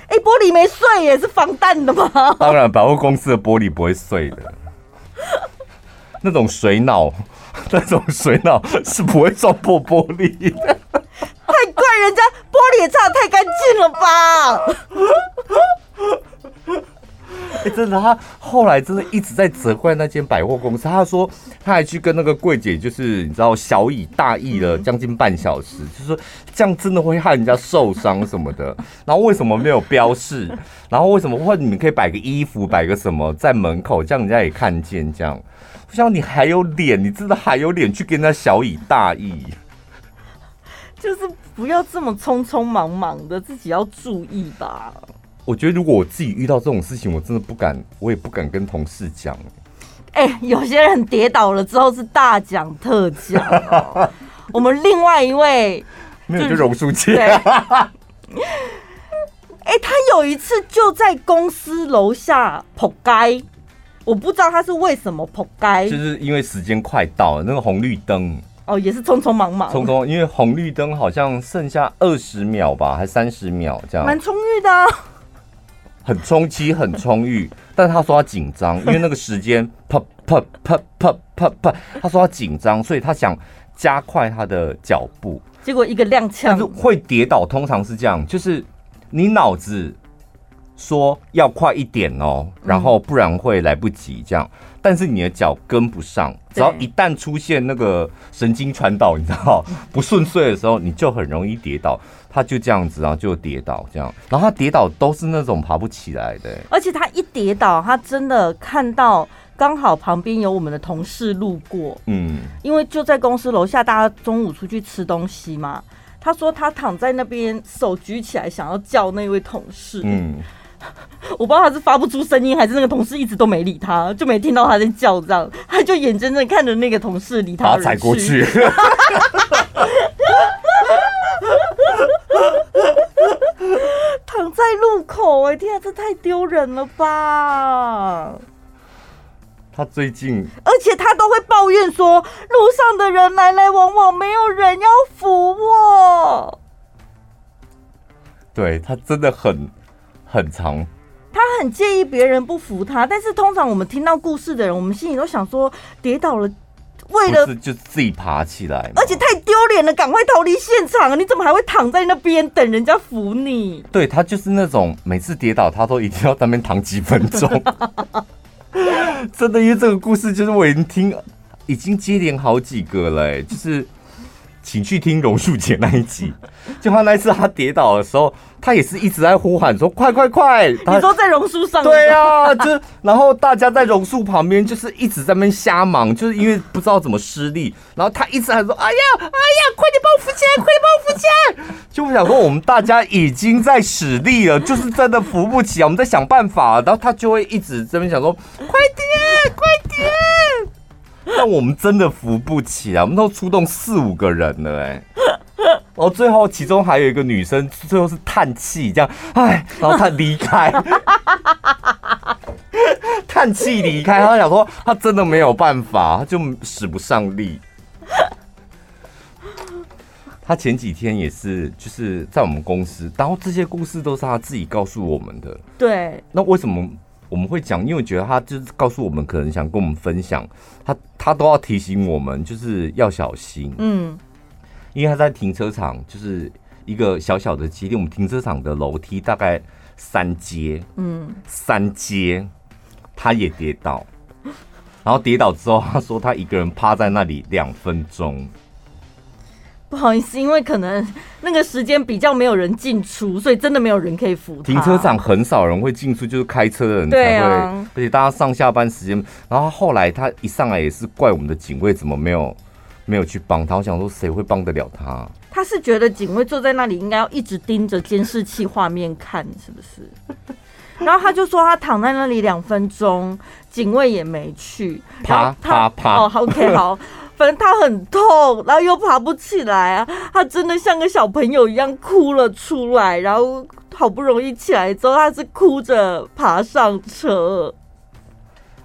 哎、欸，玻璃没碎耶，是防弹的吗？当然，百货公司的玻璃不会碎的。那种水脑，那种水脑是不会撞破玻璃的。太怪人家玻璃也擦得太干净了吧？*laughs* 哎、欸，真的，他后来真的一直在责怪那间百货公司。他说他还去跟那个柜姐，就是你知道小以大意了将近半小时，就是说这样真的会害人家受伤什么的。然后为什么没有标示？然后为什么或者你们可以摆个衣服，摆个什么在门口，这样人家也看见。这样，我想你还有脸，你真的还有脸去跟人家小以大意？就是不要这么匆匆忙忙的，自己要注意吧。我觉得如果我自己遇到这种事情，我真的不敢，我也不敢跟同事讲。哎、欸，有些人跌倒了之后是大讲特讲、喔。*laughs* 我们另外一位没有就榕树姐。哎、欸，他有一次就在公司楼下扑街，我不知道他是为什么扑街，就是因为时间快到了，那个红绿灯哦，也是匆匆忙忙，匆匆，因为红绿灯好像剩下二十秒吧，还三十秒这样，蛮充裕的、啊。很充气，很充裕，但是他说他紧张，因为那个时间 *laughs* 啪啪啪啪啪啪，他说他紧张，所以他想加快他的脚步，结果一个踉跄，就是会跌倒，通常是这样，就是你脑子说要快一点哦，然后不然会来不及这样，但是你的脚跟不上，只要一旦出现那个神经传导，你知道不顺遂的时候，你就很容易跌倒。他就这样子，然后就跌倒，这样，然后他跌倒都是那种爬不起来的。而且他一跌倒，他真的看到刚好旁边有我们的同事路过，嗯，因为就在公司楼下，大家中午出去吃东西嘛。他说他躺在那边，手举起来想要叫那位同事，嗯，*laughs* 我不知道他是发不出声音，还是那个同事一直都没理他，就没听到他在叫，这样，他就眼睁睁看着那个同事离他踩过去。*laughs* *laughs* 躺在路口，哎，天啊，这太丢人了吧！他最近，而且他都会抱怨说，路上的人来来往往，没有人要扶我。对，他真的很很长，他很介意别人不扶他，但是通常我们听到故事的人，我们心里都想说，跌倒了，为了就自己爬起来，而且太丢脸了，赶快逃离现场！你怎么还会躺在那边等人家扶你？对，他就是那种每次跌倒，他都一定要在那边躺几分钟。*laughs* 真的，因为这个故事就是我已经听，已经接连好几个了，欸，就是。请去听榕树姐那一集，*laughs* 就他那一次他跌倒的时候，他也是一直在呼喊说：“快快快！”你说在榕树上？对啊，就然后大家在榕树旁边就是一直在那边瞎忙，就是因为不知道怎么施力，然后他一直喊说：“哎呀，哎呀，快点帮我扶起来，快点帮我扶起来！”就我想说，我们大家已经在使力了，就是真的扶不起啊，我们在想办法，然后他就会一直这边想说：“快点，快点！” *laughs* 但我们真的扶不起啊，我们都出动四五个人了，哎，然后最后其中还有一个女生，最后是叹气这样，哎，然后她离开，*laughs* 叹气离开，她想说她真的没有办法，她就使不上力。她前几天也是，就是在我们公司，然后这些故事都是她自己告诉我们的。对，那为什么？我们会讲，因为觉得他就是告诉我们，可能想跟我们分享，他他都要提醒我们，就是要小心。嗯，因为他在停车场，就是一个小小的基地，我们停车场的楼梯大概三阶，嗯，三阶，他也跌倒，然后跌倒之后，他说他一个人趴在那里两分钟。*laughs* 不好意思，因为可能那个时间比较没有人进出，所以真的没有人可以扶他。停车场很少人会进出，就是开车的人才会。啊、而且大家上下班时间，然后后来他一上来也是怪我们的警卫怎么没有没有去帮他。我想说谁会帮得了他？他是觉得警卫坐在那里应该要一直盯着监视器画面看，是不是？*laughs* 然后他就说他躺在那里两分钟，警卫也没去。啪啪啪！哦，OK，好。反正他很痛，然后又爬不起来啊！他真的像个小朋友一样哭了出来，然后好不容易起来之后，他是哭着爬上车。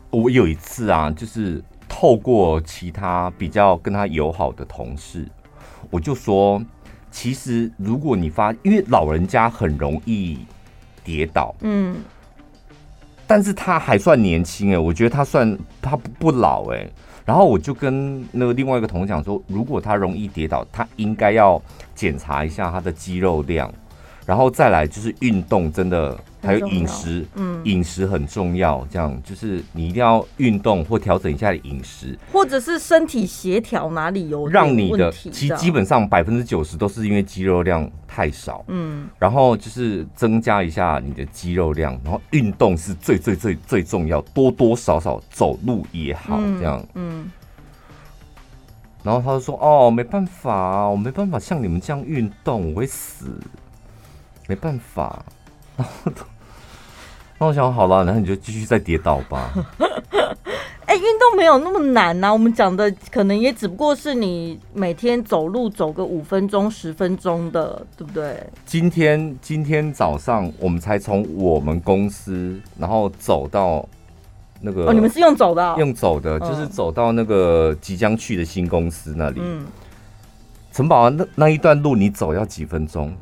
我有一次啊，就是透过其他比较跟他友好的同事，我就说，其实如果你发，因为老人家很容易跌倒，嗯，但是他还算年轻哎，我觉得他算他不不老哎。然后我就跟那个另外一个同事讲说，如果他容易跌倒，他应该要检查一下他的肌肉量，然后再来就是运动，真的还有饮食，嗯，饮食很重要。这样就是你一定要运动或调整一下饮食，或者是身体协调哪里有让你的，其实基本上百分之九十都是因为肌肉量太少，嗯，然后就是增加一下你的肌肉量，然后运动是最最最最重要，多多少少走路也好，这样，嗯。然后他就说：“哦，没办法，我没办法像你们这样运动，我会死，没办法。”然后，那我想好了，然后你就继续再跌倒吧。*laughs* 哎运动没有那么难呐，我们讲的可能也只不过是你每天走路走个五分钟、十分钟的，对不对？今天今天早上我们才从我们公司，然后走到那个哦，你们是用走的哦？用走的，就是走到那个即将去的新公司那里。嗯，陈宝，那那一段路你走要几分钟？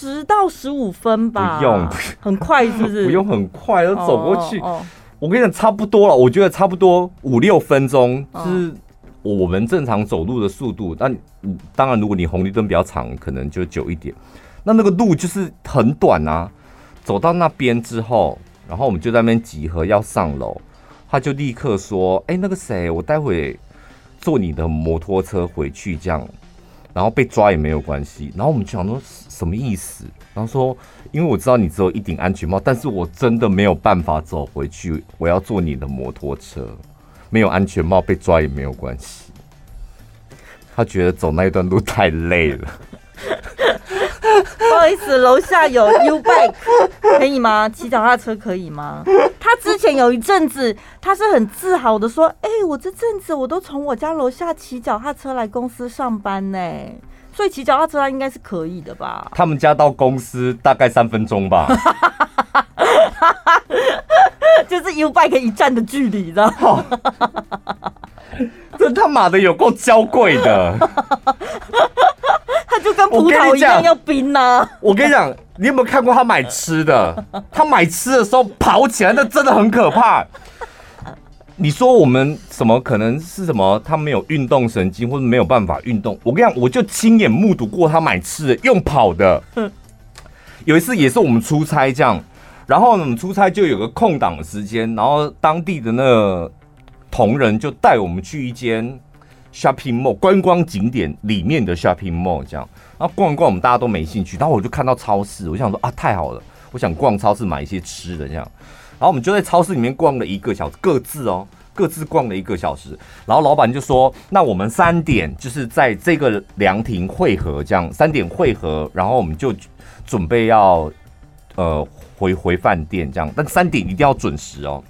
十到十五分吧。不用，很快是不是？不用很快，要走过去。哦哦我跟你讲，差不多了。我觉得差不多五六分钟，就是我们正常走路的速度。但当然，如果你红绿灯比较长，可能就久一点。那那个路就是很短啊。走到那边之后，然后我们就在那边集合要上楼，他就立刻说：“哎，那个谁，我待会坐你的摩托车回去，这样，然后被抓也没有关系。”然后我们就想说什么意思？然后说。因为我知道你只有一顶安全帽，但是我真的没有办法走回去。我要坐你的摩托车，没有安全帽被抓也没有关系。他觉得走那一段路太累了。*laughs* 不好意思，楼下有 U bike 可以吗？骑脚踏车可以吗？他之前有一阵子，他是很自豪的说：“哎、欸，我这阵子我都从我家楼下骑脚踏车来公司上班呢。”所以骑脚踏车应该是可以的吧？他们家到公司大概三分钟吧，*laughs* 就是 U bike 一站的距离，知道吗？这他妈的有够娇贵的。*laughs* 他就跟葡萄一样要冰呢。我跟你讲，你有没有看过他买吃的？*laughs* 他买吃的时候跑起来，那真的很可怕。你说我们什么可能是什么？他没有运动神经，或者没有办法运动？我跟你讲，我就亲眼目睹过他买吃的用跑的。有一次也是我们出差这样，然后我们出差就有个空档的时间，然后当地的那个同仁就带我们去一间 shopping mall 观光景点里面的 shopping mall 这样，然后逛一逛，我们大家都没兴趣，然后我就看到超市，我想说啊，太好了，我想逛超市买一些吃的这样。然后我们就在超市里面逛了一个小时，各自哦，各自逛了一个小时。然后老板就说：“那我们三点就是在这个凉亭汇合，这样三点汇合，然后我们就准备要呃回回饭店这样。但三点一定要准时哦。”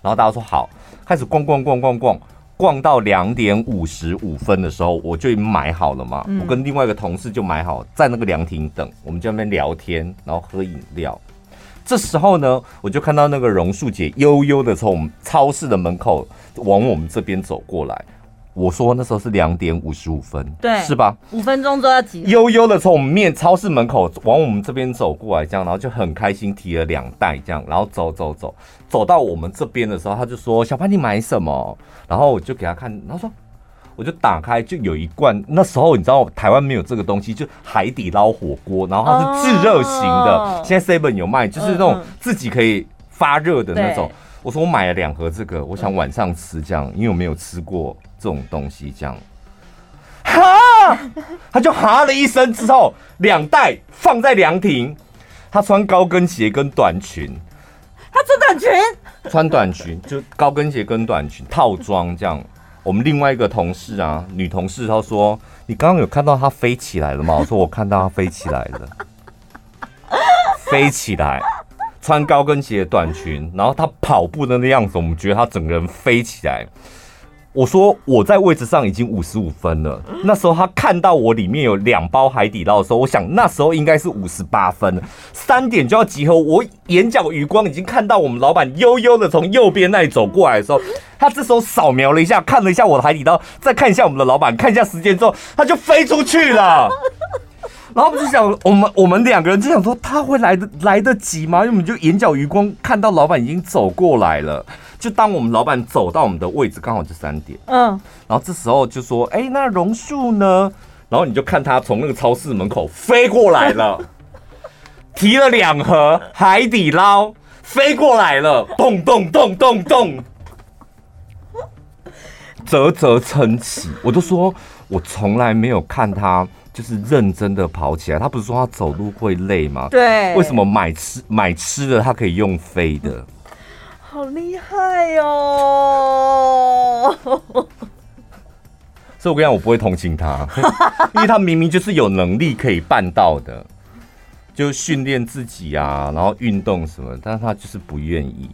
然后大家说好，开始逛逛逛逛逛，逛到两点五十五分的时候，我就买好了嘛。我跟另外一个同事就买好，在那个凉亭等，我们就在那边聊天，然后喝饮料。这时候呢，我就看到那个榕树姐悠悠的从超市的门口往我们这边走过来。我说那时候是两点五十五分，对，是吧？五分钟都要挤。悠悠的从我们面超市门口往我们这边走过来，这样，然后就很开心提了两袋这样，然后走走走，走到我们这边的时候，他就说：“小潘，你买什么？”然后我就给他看，然后说。我就打开，就有一罐。那时候你知道台湾没有这个东西，就海底捞火锅，然后它是炙热型的。Oh. 现在 Seven 有卖，就是那种自己可以发热的那种。Uh, 我说我买了两盒这个，我想晚上吃这样，因为我没有吃过这种东西这样。哈，他就哈了一声之后，两袋放在凉亭。他穿高跟鞋跟短裙，她穿短裙，穿短裙就高跟鞋跟短裙套装这样。我们另外一个同事啊，女同事，她说：“你刚刚有看到她飞起来了吗？”我说：“我看到她飞起来了，飞起来，穿高跟鞋、短裙，然后她跑步的那样子，我们觉得她整个人飞起来。”我说我在位置上已经五十五分了。那时候他看到我里面有两包海底捞的时候，我想那时候应该是五十八分。三点就要集合，我眼角余光已经看到我们老板悠悠的从右边那里走过来的时候，他这时候扫描了一下，看了一下我的海底捞，再看一下我们的老板，看一下时间之后，他就飞出去了。然后我们就想，我们我们两个人就想说，他会来得来得及吗？因为我们就眼角余光看到老板已经走过来了。就当我们老板走到我们的位置，刚好就三点。嗯，然后这时候就说：“哎，那榕树呢？”然后你就看他从那个超市门口飞过来了，*laughs* 提了两盒海底捞飞过来了，咚咚咚咚咚，啧啧称奇。我都说我从来没有看他就是认真的跑起来。他不是说他走路会累吗？对，为什么买吃买吃的他可以用飞的？好厉害哦！所以我跟你讲，我不会同情他，*laughs* 因为他明明就是有能力可以办到的，就训练自己啊，然后运动什么，但是他就是不愿意。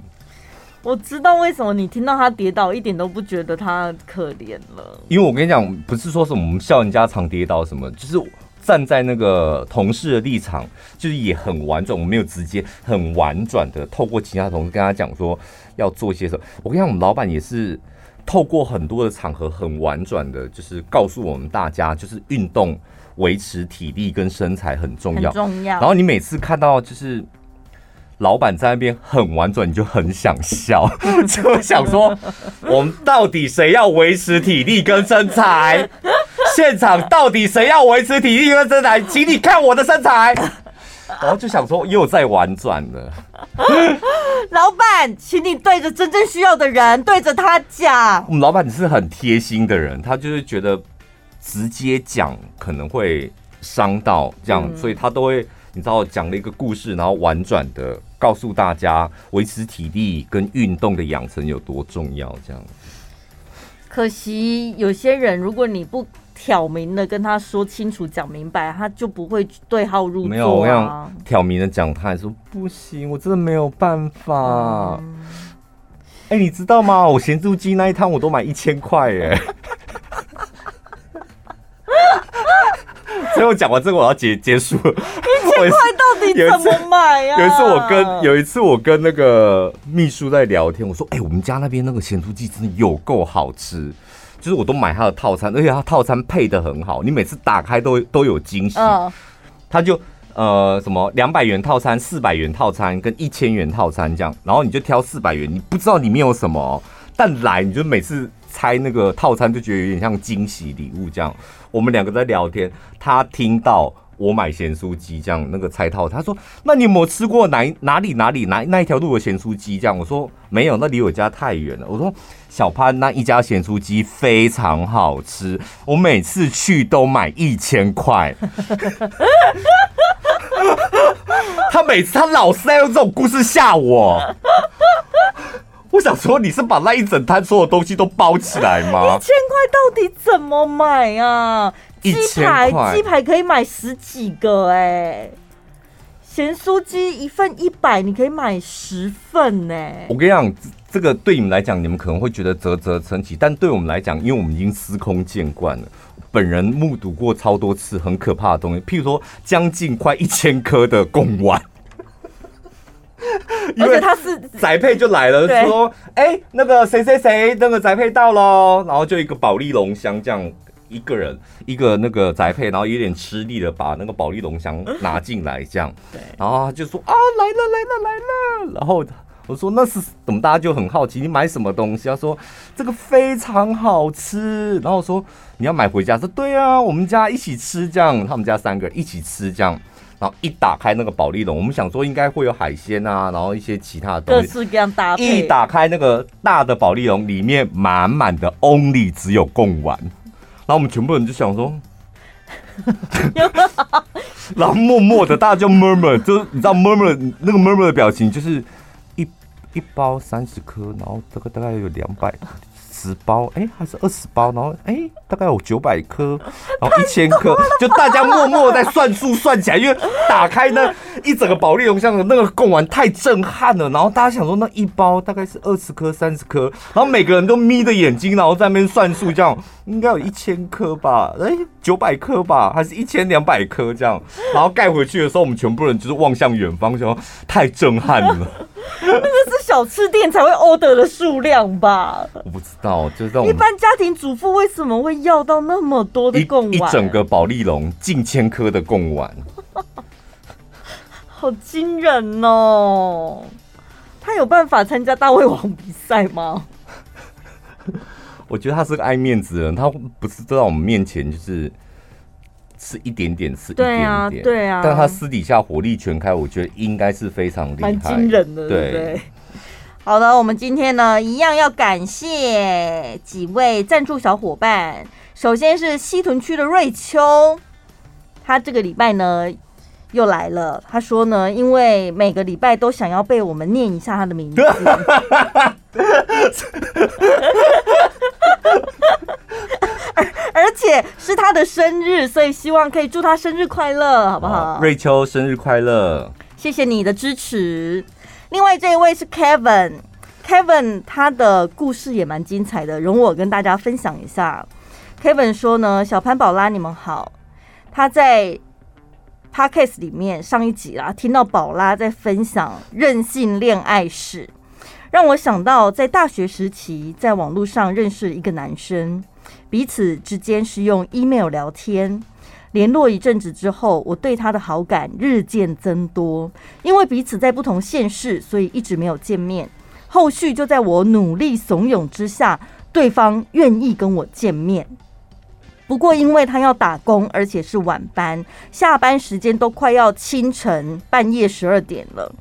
我知道为什么你听到他跌倒一点都不觉得他可怜了，因为我跟你讲，不是说什么我们笑人家常跌倒什么，就是。站在那个同事的立场，就是也很婉转，我没有直接很婉转的透过其他同事跟他讲说要做些什么。我跟你讲，我们老板也是透过很多的场合很婉转的，就是告诉我们大家，就是运动维持体力跟身材很重要，重要。然后你每次看到就是老板在那边很婉转，你就很想笑，*laughs* 就想说我们到底谁要维持体力跟身材？现场到底谁要维持体力跟身材？*laughs* 请你看我的身材。*laughs* 然后就想说又在婉转了。*laughs* 老板，请你对着真正需要的人，对着他讲。我们老板是很贴心的人，他就是觉得直接讲可能会伤到这样，所以他都会你知道讲了一个故事，然后婉转的告诉大家维持体力跟运动的养成有多重要。这样。可惜有些人，如果你不。挑明的跟他说清楚、讲明白，他就不会对号入座啊。没有，我想挑明的讲，他还说不行，我真的没有办法。哎、嗯，欸，你知道吗？我咸猪鸡那一趟我都买一千块哎。所以我讲完这个，我要结结束了。一千块到底怎么买呀？有一次我跟有一次我跟那个秘书在聊天，我说：“哎、欸，我们家那边那个咸猪鸡真的有够好吃。”就是我都买他的套餐，而且他套餐配的很好，你每次打开都都有惊喜。嗯，他就呃什么两百元套餐、四百元套餐跟一千元套餐这样，然后你就挑四百元，你不知道里面有什么，但来你就每次拆那个套餐就觉得有点像惊喜礼物这样。我们两个在聊天，他听到。我买咸酥鸡这样，那个菜套，他说：“那你有没有吃过哪哪里哪里哪那一条路的咸酥鸡？”这样我说：“没有，那离我家太远了。”我说：“小潘那一家咸酥鸡非常好吃，我每次去都买一千块。*laughs* ”他每次他老是在用这种故事吓我。我想说，你是把那一整摊所有东西都包起来吗？一千块到底怎么买啊？鸡排，鸡排可以买十几个哎、欸，咸酥鸡一份一百，你可以买十份呢、欸。我跟你讲，这个对你们来讲，你们可能会觉得啧啧称奇，但对我们来讲，因为我们已经司空见惯了，本人目睹过超多次很可怕的东西，譬如说将近快一千颗的贡丸，*laughs* 而且他是 *laughs* 宅配就来了，说哎、欸，那个谁谁谁，那个宅配到喽，然后就一个保利龙箱这样。一个人一个那个宅配，然后有点吃力的把那个保利龙箱拿进来，这样，*laughs* 对，然后他就说啊来了来了来了，然后我说那是怎么？大家就很好奇，你买什么东西？他说这个非常好吃，然后我说你要买回家？说对啊，我们家一起吃这样，他们家三个人一起吃这样，然后一打开那个保利龙，我们想说应该会有海鲜啊，然后一些其他的东西，各式各样搭配。一打开那个大的保利龙，里面满满的 only 只有贡丸。然后我们全部人就想说，*laughs* 然后默默的大家叫 murmur，就是你知道 murmur 那个 murmur 的表情，就是一一包三十颗，然后这个大概有两百。十包哎、欸，还是二十包，然后哎、欸，大概有九百颗，*laughs* 然后一千颗，就大家默默在算数算起来，因为打开那一整个保利龙箱的那个贡丸太震撼了，然后大家想说那一包大概是二十颗、三十颗，然后每个人都眯着眼睛，然后在那边算数，这样应该有一千颗吧？哎、欸，九百颗吧？还是一千两百颗这样？然后盖回去的时候，我们全部人就是望向远方，说太震撼了。那个是小吃店才会 order 的数量吧？我不知道，就是一般家庭主妇为什么会要到那么多的贡丸？一整个保利龙近千颗的贡丸，好惊人哦！他有办法参加大胃王比赛吗？*laughs* 我觉得他是个爱面子的人，他不是在我们面前就是。吃一点点，是一点点，对啊，对啊。但他私底下火力全开，我觉得应该是非常厉害，蛮惊人的，对。好的，我们今天呢，一样要感谢几位赞助小伙伴。首先是西屯区的瑞秋，他这个礼拜呢又来了。他说呢，因为每个礼拜都想要被我们念一下他的名字。而而且是他的生日，所以希望可以祝他生日快乐，好不好？瑞秋生日快乐！谢谢你的支持。另外这一位是 Kevin，Kevin 他的故事也蛮精彩的，容我跟大家分享一下。Kevin 说呢，小潘宝拉你们好，他在 Podcast 里面上一集啦，听到宝拉在分享任性恋爱史。让我想到，在大学时期，在网络上认识一个男生，彼此之间是用 email 聊天，联络一阵子之后，我对他的好感日渐增多。因为彼此在不同县市，所以一直没有见面。后续就在我努力怂恿之下，对方愿意跟我见面。不过，因为他要打工，而且是晚班，下班时间都快要清晨半夜十二点了。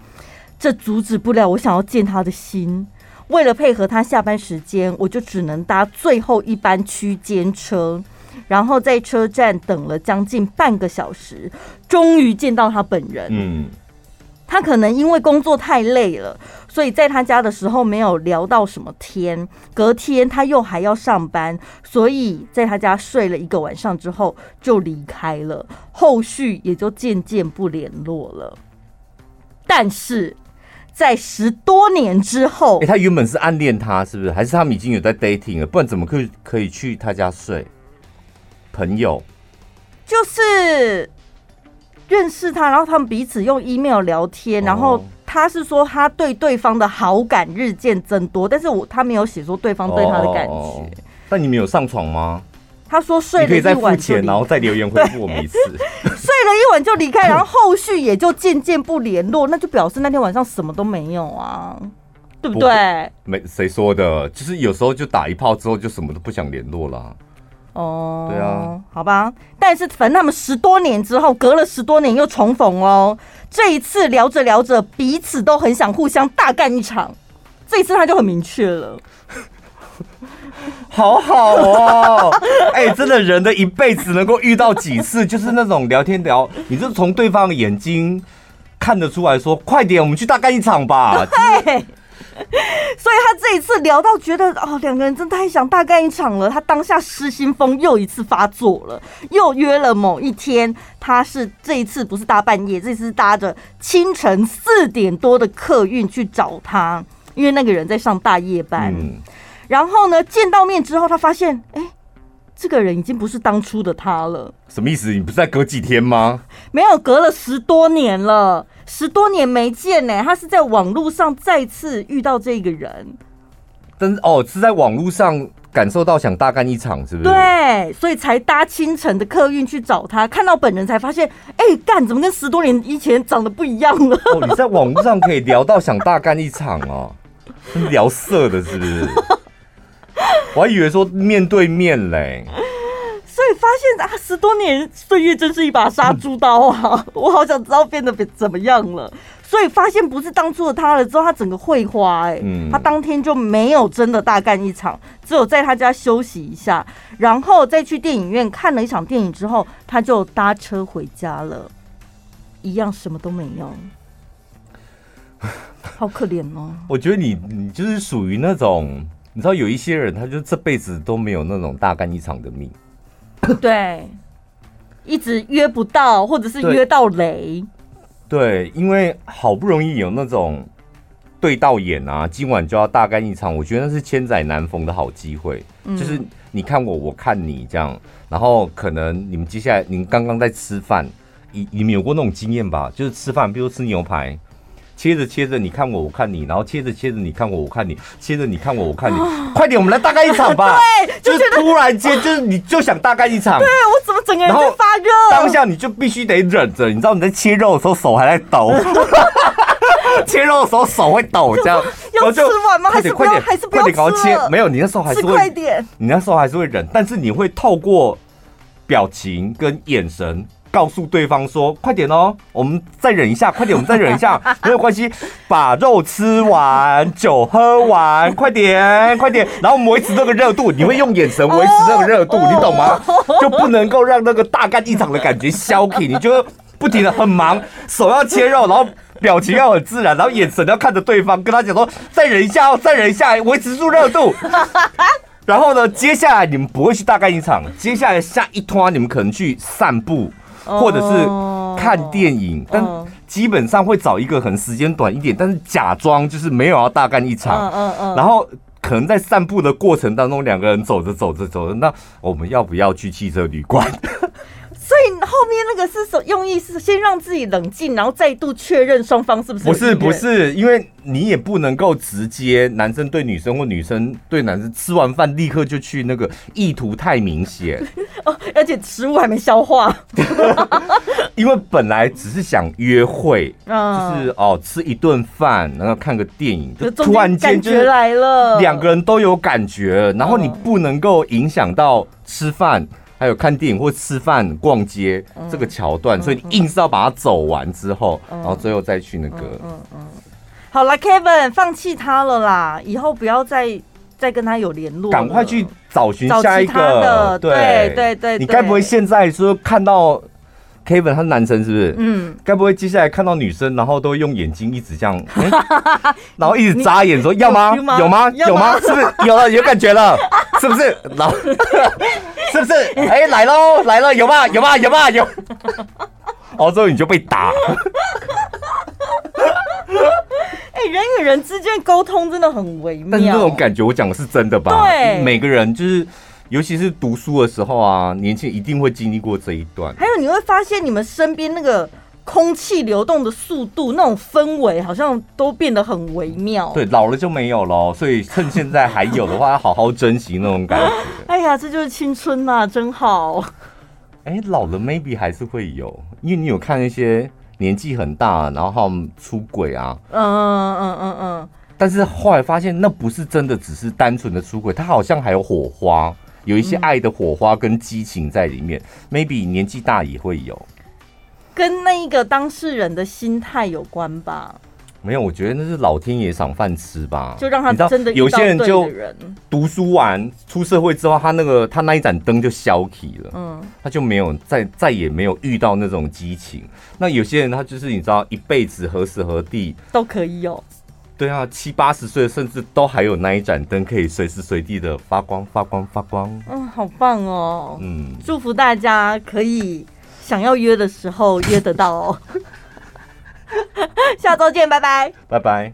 这阻止不了我想要见他的心。为了配合他下班时间，我就只能搭最后一班区间车，然后在车站等了将近半个小时，终于见到他本人。嗯，他可能因为工作太累了，所以在他家的时候没有聊到什么天。隔天他又还要上班，所以在他家睡了一个晚上之后就离开了，后续也就渐渐不联络了。但是。在十多年之后，哎、欸，他原本是暗恋他，是不是？还是他们已经有在 dating 了？不然怎么可以可以去他家睡？朋友就是认识他，然后他们彼此用 email 聊天，然后他是说他对对方的好感日渐增多，但是我他没有写说对方对他的感觉。那你们有上床吗？他说睡了一晚，可以再付钱，然后再留言回复我们一次。*laughs* *laughs* 睡了一晚就离开，然后后续也就渐渐不联络，那就表示那天晚上什么都没有啊，对不对？不没谁说的，就是有时候就打一炮之后就什么都不想联络了。哦，对啊，好吧，但是反正他们十多年之后，隔了十多年又重逢哦。这一次聊着聊着，彼此都很想互相大干一场。这一次他就很明确了，*laughs* 好好哦，*laughs* 哎、欸，真的人的一辈子能够遇到几次，*laughs* 就是那种聊天聊，你就从对方的眼睛看得出来说，快点，我们去大干一场吧。对。*laughs* 所以他这一次聊到觉得哦，两个人真太想大干一场了。他当下失心疯又一次发作了，又约了某一天。他是这一次不是大半夜，这次是搭着清晨四点多的客运去找他，因为那个人在上大夜班。嗯、然后呢，见到面之后，他发现哎，这个人已经不是当初的他了。什么意思？你不是在隔几天吗？没有，隔了十多年了。十多年没见呢，他是在网络上再次遇到这个人，但是哦，是在网络上感受到想大干一场，是不是？对，所以才搭清晨的客运去找他，看到本人才发现，哎，干怎么跟十多年以前长得不一样了？哦，你在网络上可以聊到想大干一场哦，聊色的，是不是？*laughs* *laughs* 我还以为说面对面嘞。所以发现啊，十多年岁月真是一把杀猪刀啊！*laughs* 我好想知道变得怎么样了。所以发现不是当初的他了之后，他整个会花哎，他当天就没有真的大干一场，只有在他家休息一下，然后再去电影院看了一场电影之后，他就搭车回家了，一样什么都没有，*laughs* 好可怜哦。我觉得你你就是属于那种，你知道有一些人，他就这辈子都没有那种大干一场的命。*coughs* 对，一直约不到，或者是约到雷。对，因为好不容易有那种对到眼啊，今晚就要大干一场，我觉得那是千载难逢的好机会。嗯、就是你看我，我看你这样，然后可能你们接下来，你们刚刚在吃饭，你你们有过那种经验吧？就是吃饭，比如吃牛排。切着切着，你看我，我看你，然后切着切着，你看我，我看你，切着你看我，我看你，快点，我们来大干一场吧！*laughs* 对，就是突然间，就是你就想大干一场。对，我怎么整个人在发热？当下你就必须得忍着，你知道你在切肉的时候手还在抖，*laughs* 切肉的时候手会抖，这样要吃完吗？快点快点，还是不要搞切？没有，你那时候还是会快点，你那时候还是会忍，但是你会透过表情跟眼神。告诉对方说：“快点哦，我们再忍一下，快点，我们再忍一下，*laughs* 没有关系，把肉吃完，酒喝完，快点，快点，然后维持这个热度。你会用眼神维持这个热度，你懂吗？就不能够让那个大干一场的感觉消停。你就不停的很忙，手要切肉，然后表情要很自然，然后眼神要看着对方，跟他讲说：再忍一下哦，再忍一下，维持住热度。*laughs* 然后呢，接下来你们不会去大干一场，接下来下一摊你们可能去散步。”或者是看电影，但基本上会找一个可能时间短一点，但是假装就是没有要大干一场。嗯嗯，然后可能在散步的过程当中，两个人走着走着走着，那我们要不要去汽车旅馆？所以后面那个是用意是先让自己冷静，然后再度确认双方是不是？不是不是，因为你也不能够直接男生对女生或女生对男生吃完饭立刻就去那个意图太明显 *laughs* 哦，而且食物还没消化。*laughs* 因为本来只是想约会，就是哦吃一顿饭，然后看个电影，就突然间就来了，两个人都有感觉，然后你不能够影响到吃饭。还有看电影或吃饭、逛街这个桥段，所以你硬是要把它走完之后，然后最后再去那个。嗯嗯。好了，Kevin，放弃他了啦，以后不要再再跟他有联络，赶快去找寻下一个。对对对，你该不会现在说看到 Kevin 他是男生是不是？嗯。该不会接下来看到女生，然后都用眼睛一直这样，*laughs* 然后一直眨眼说要吗？有吗？有吗？是不是有了？*laughs* 有感觉了？是不是？然后。*laughs* 是不是？哎、欸，来喽，来了，有吗？有吗？有吗？有。哦，之后你就被打。哎、欸，人与人之间沟通真的很微妙。但是这种感觉，我讲的是真的吧？对，每个人就是，尤其是读书的时候啊，年轻人一定会经历过这一段。还有，你会发现你们身边那个空气流动的速度，那种氛围好像都变得很微妙。对，老了就没有了，所以趁现在还有的话，要好好珍惜那种感觉。哎呀，这就是青春呐、啊，真好。哎，老了 maybe 还是会有，因为你有看那些年纪很大，然后出轨啊。嗯嗯嗯嗯嗯。但是后来发现，那不是真的，只是单纯的出轨，他好像还有火花，有一些爱的火花跟激情在里面。嗯、maybe 年纪大也会有。跟那一个当事人的心态有关吧？没有，我觉得那是老天爷赏饭吃吧。就让他真的有些人就读书完出社会之后，他那个他那一盏灯就消起了，嗯，他就没有再再也没有遇到那种激情。那有些人他就是你知道一辈子何时何地都可以有。对啊，七八十岁甚至都还有那一盏灯可以随时随地的发光发光发光。嗯，好棒哦。嗯，祝福大家可以。想要约的时候约得到哦，*laughs* 下周见，拜拜，拜拜。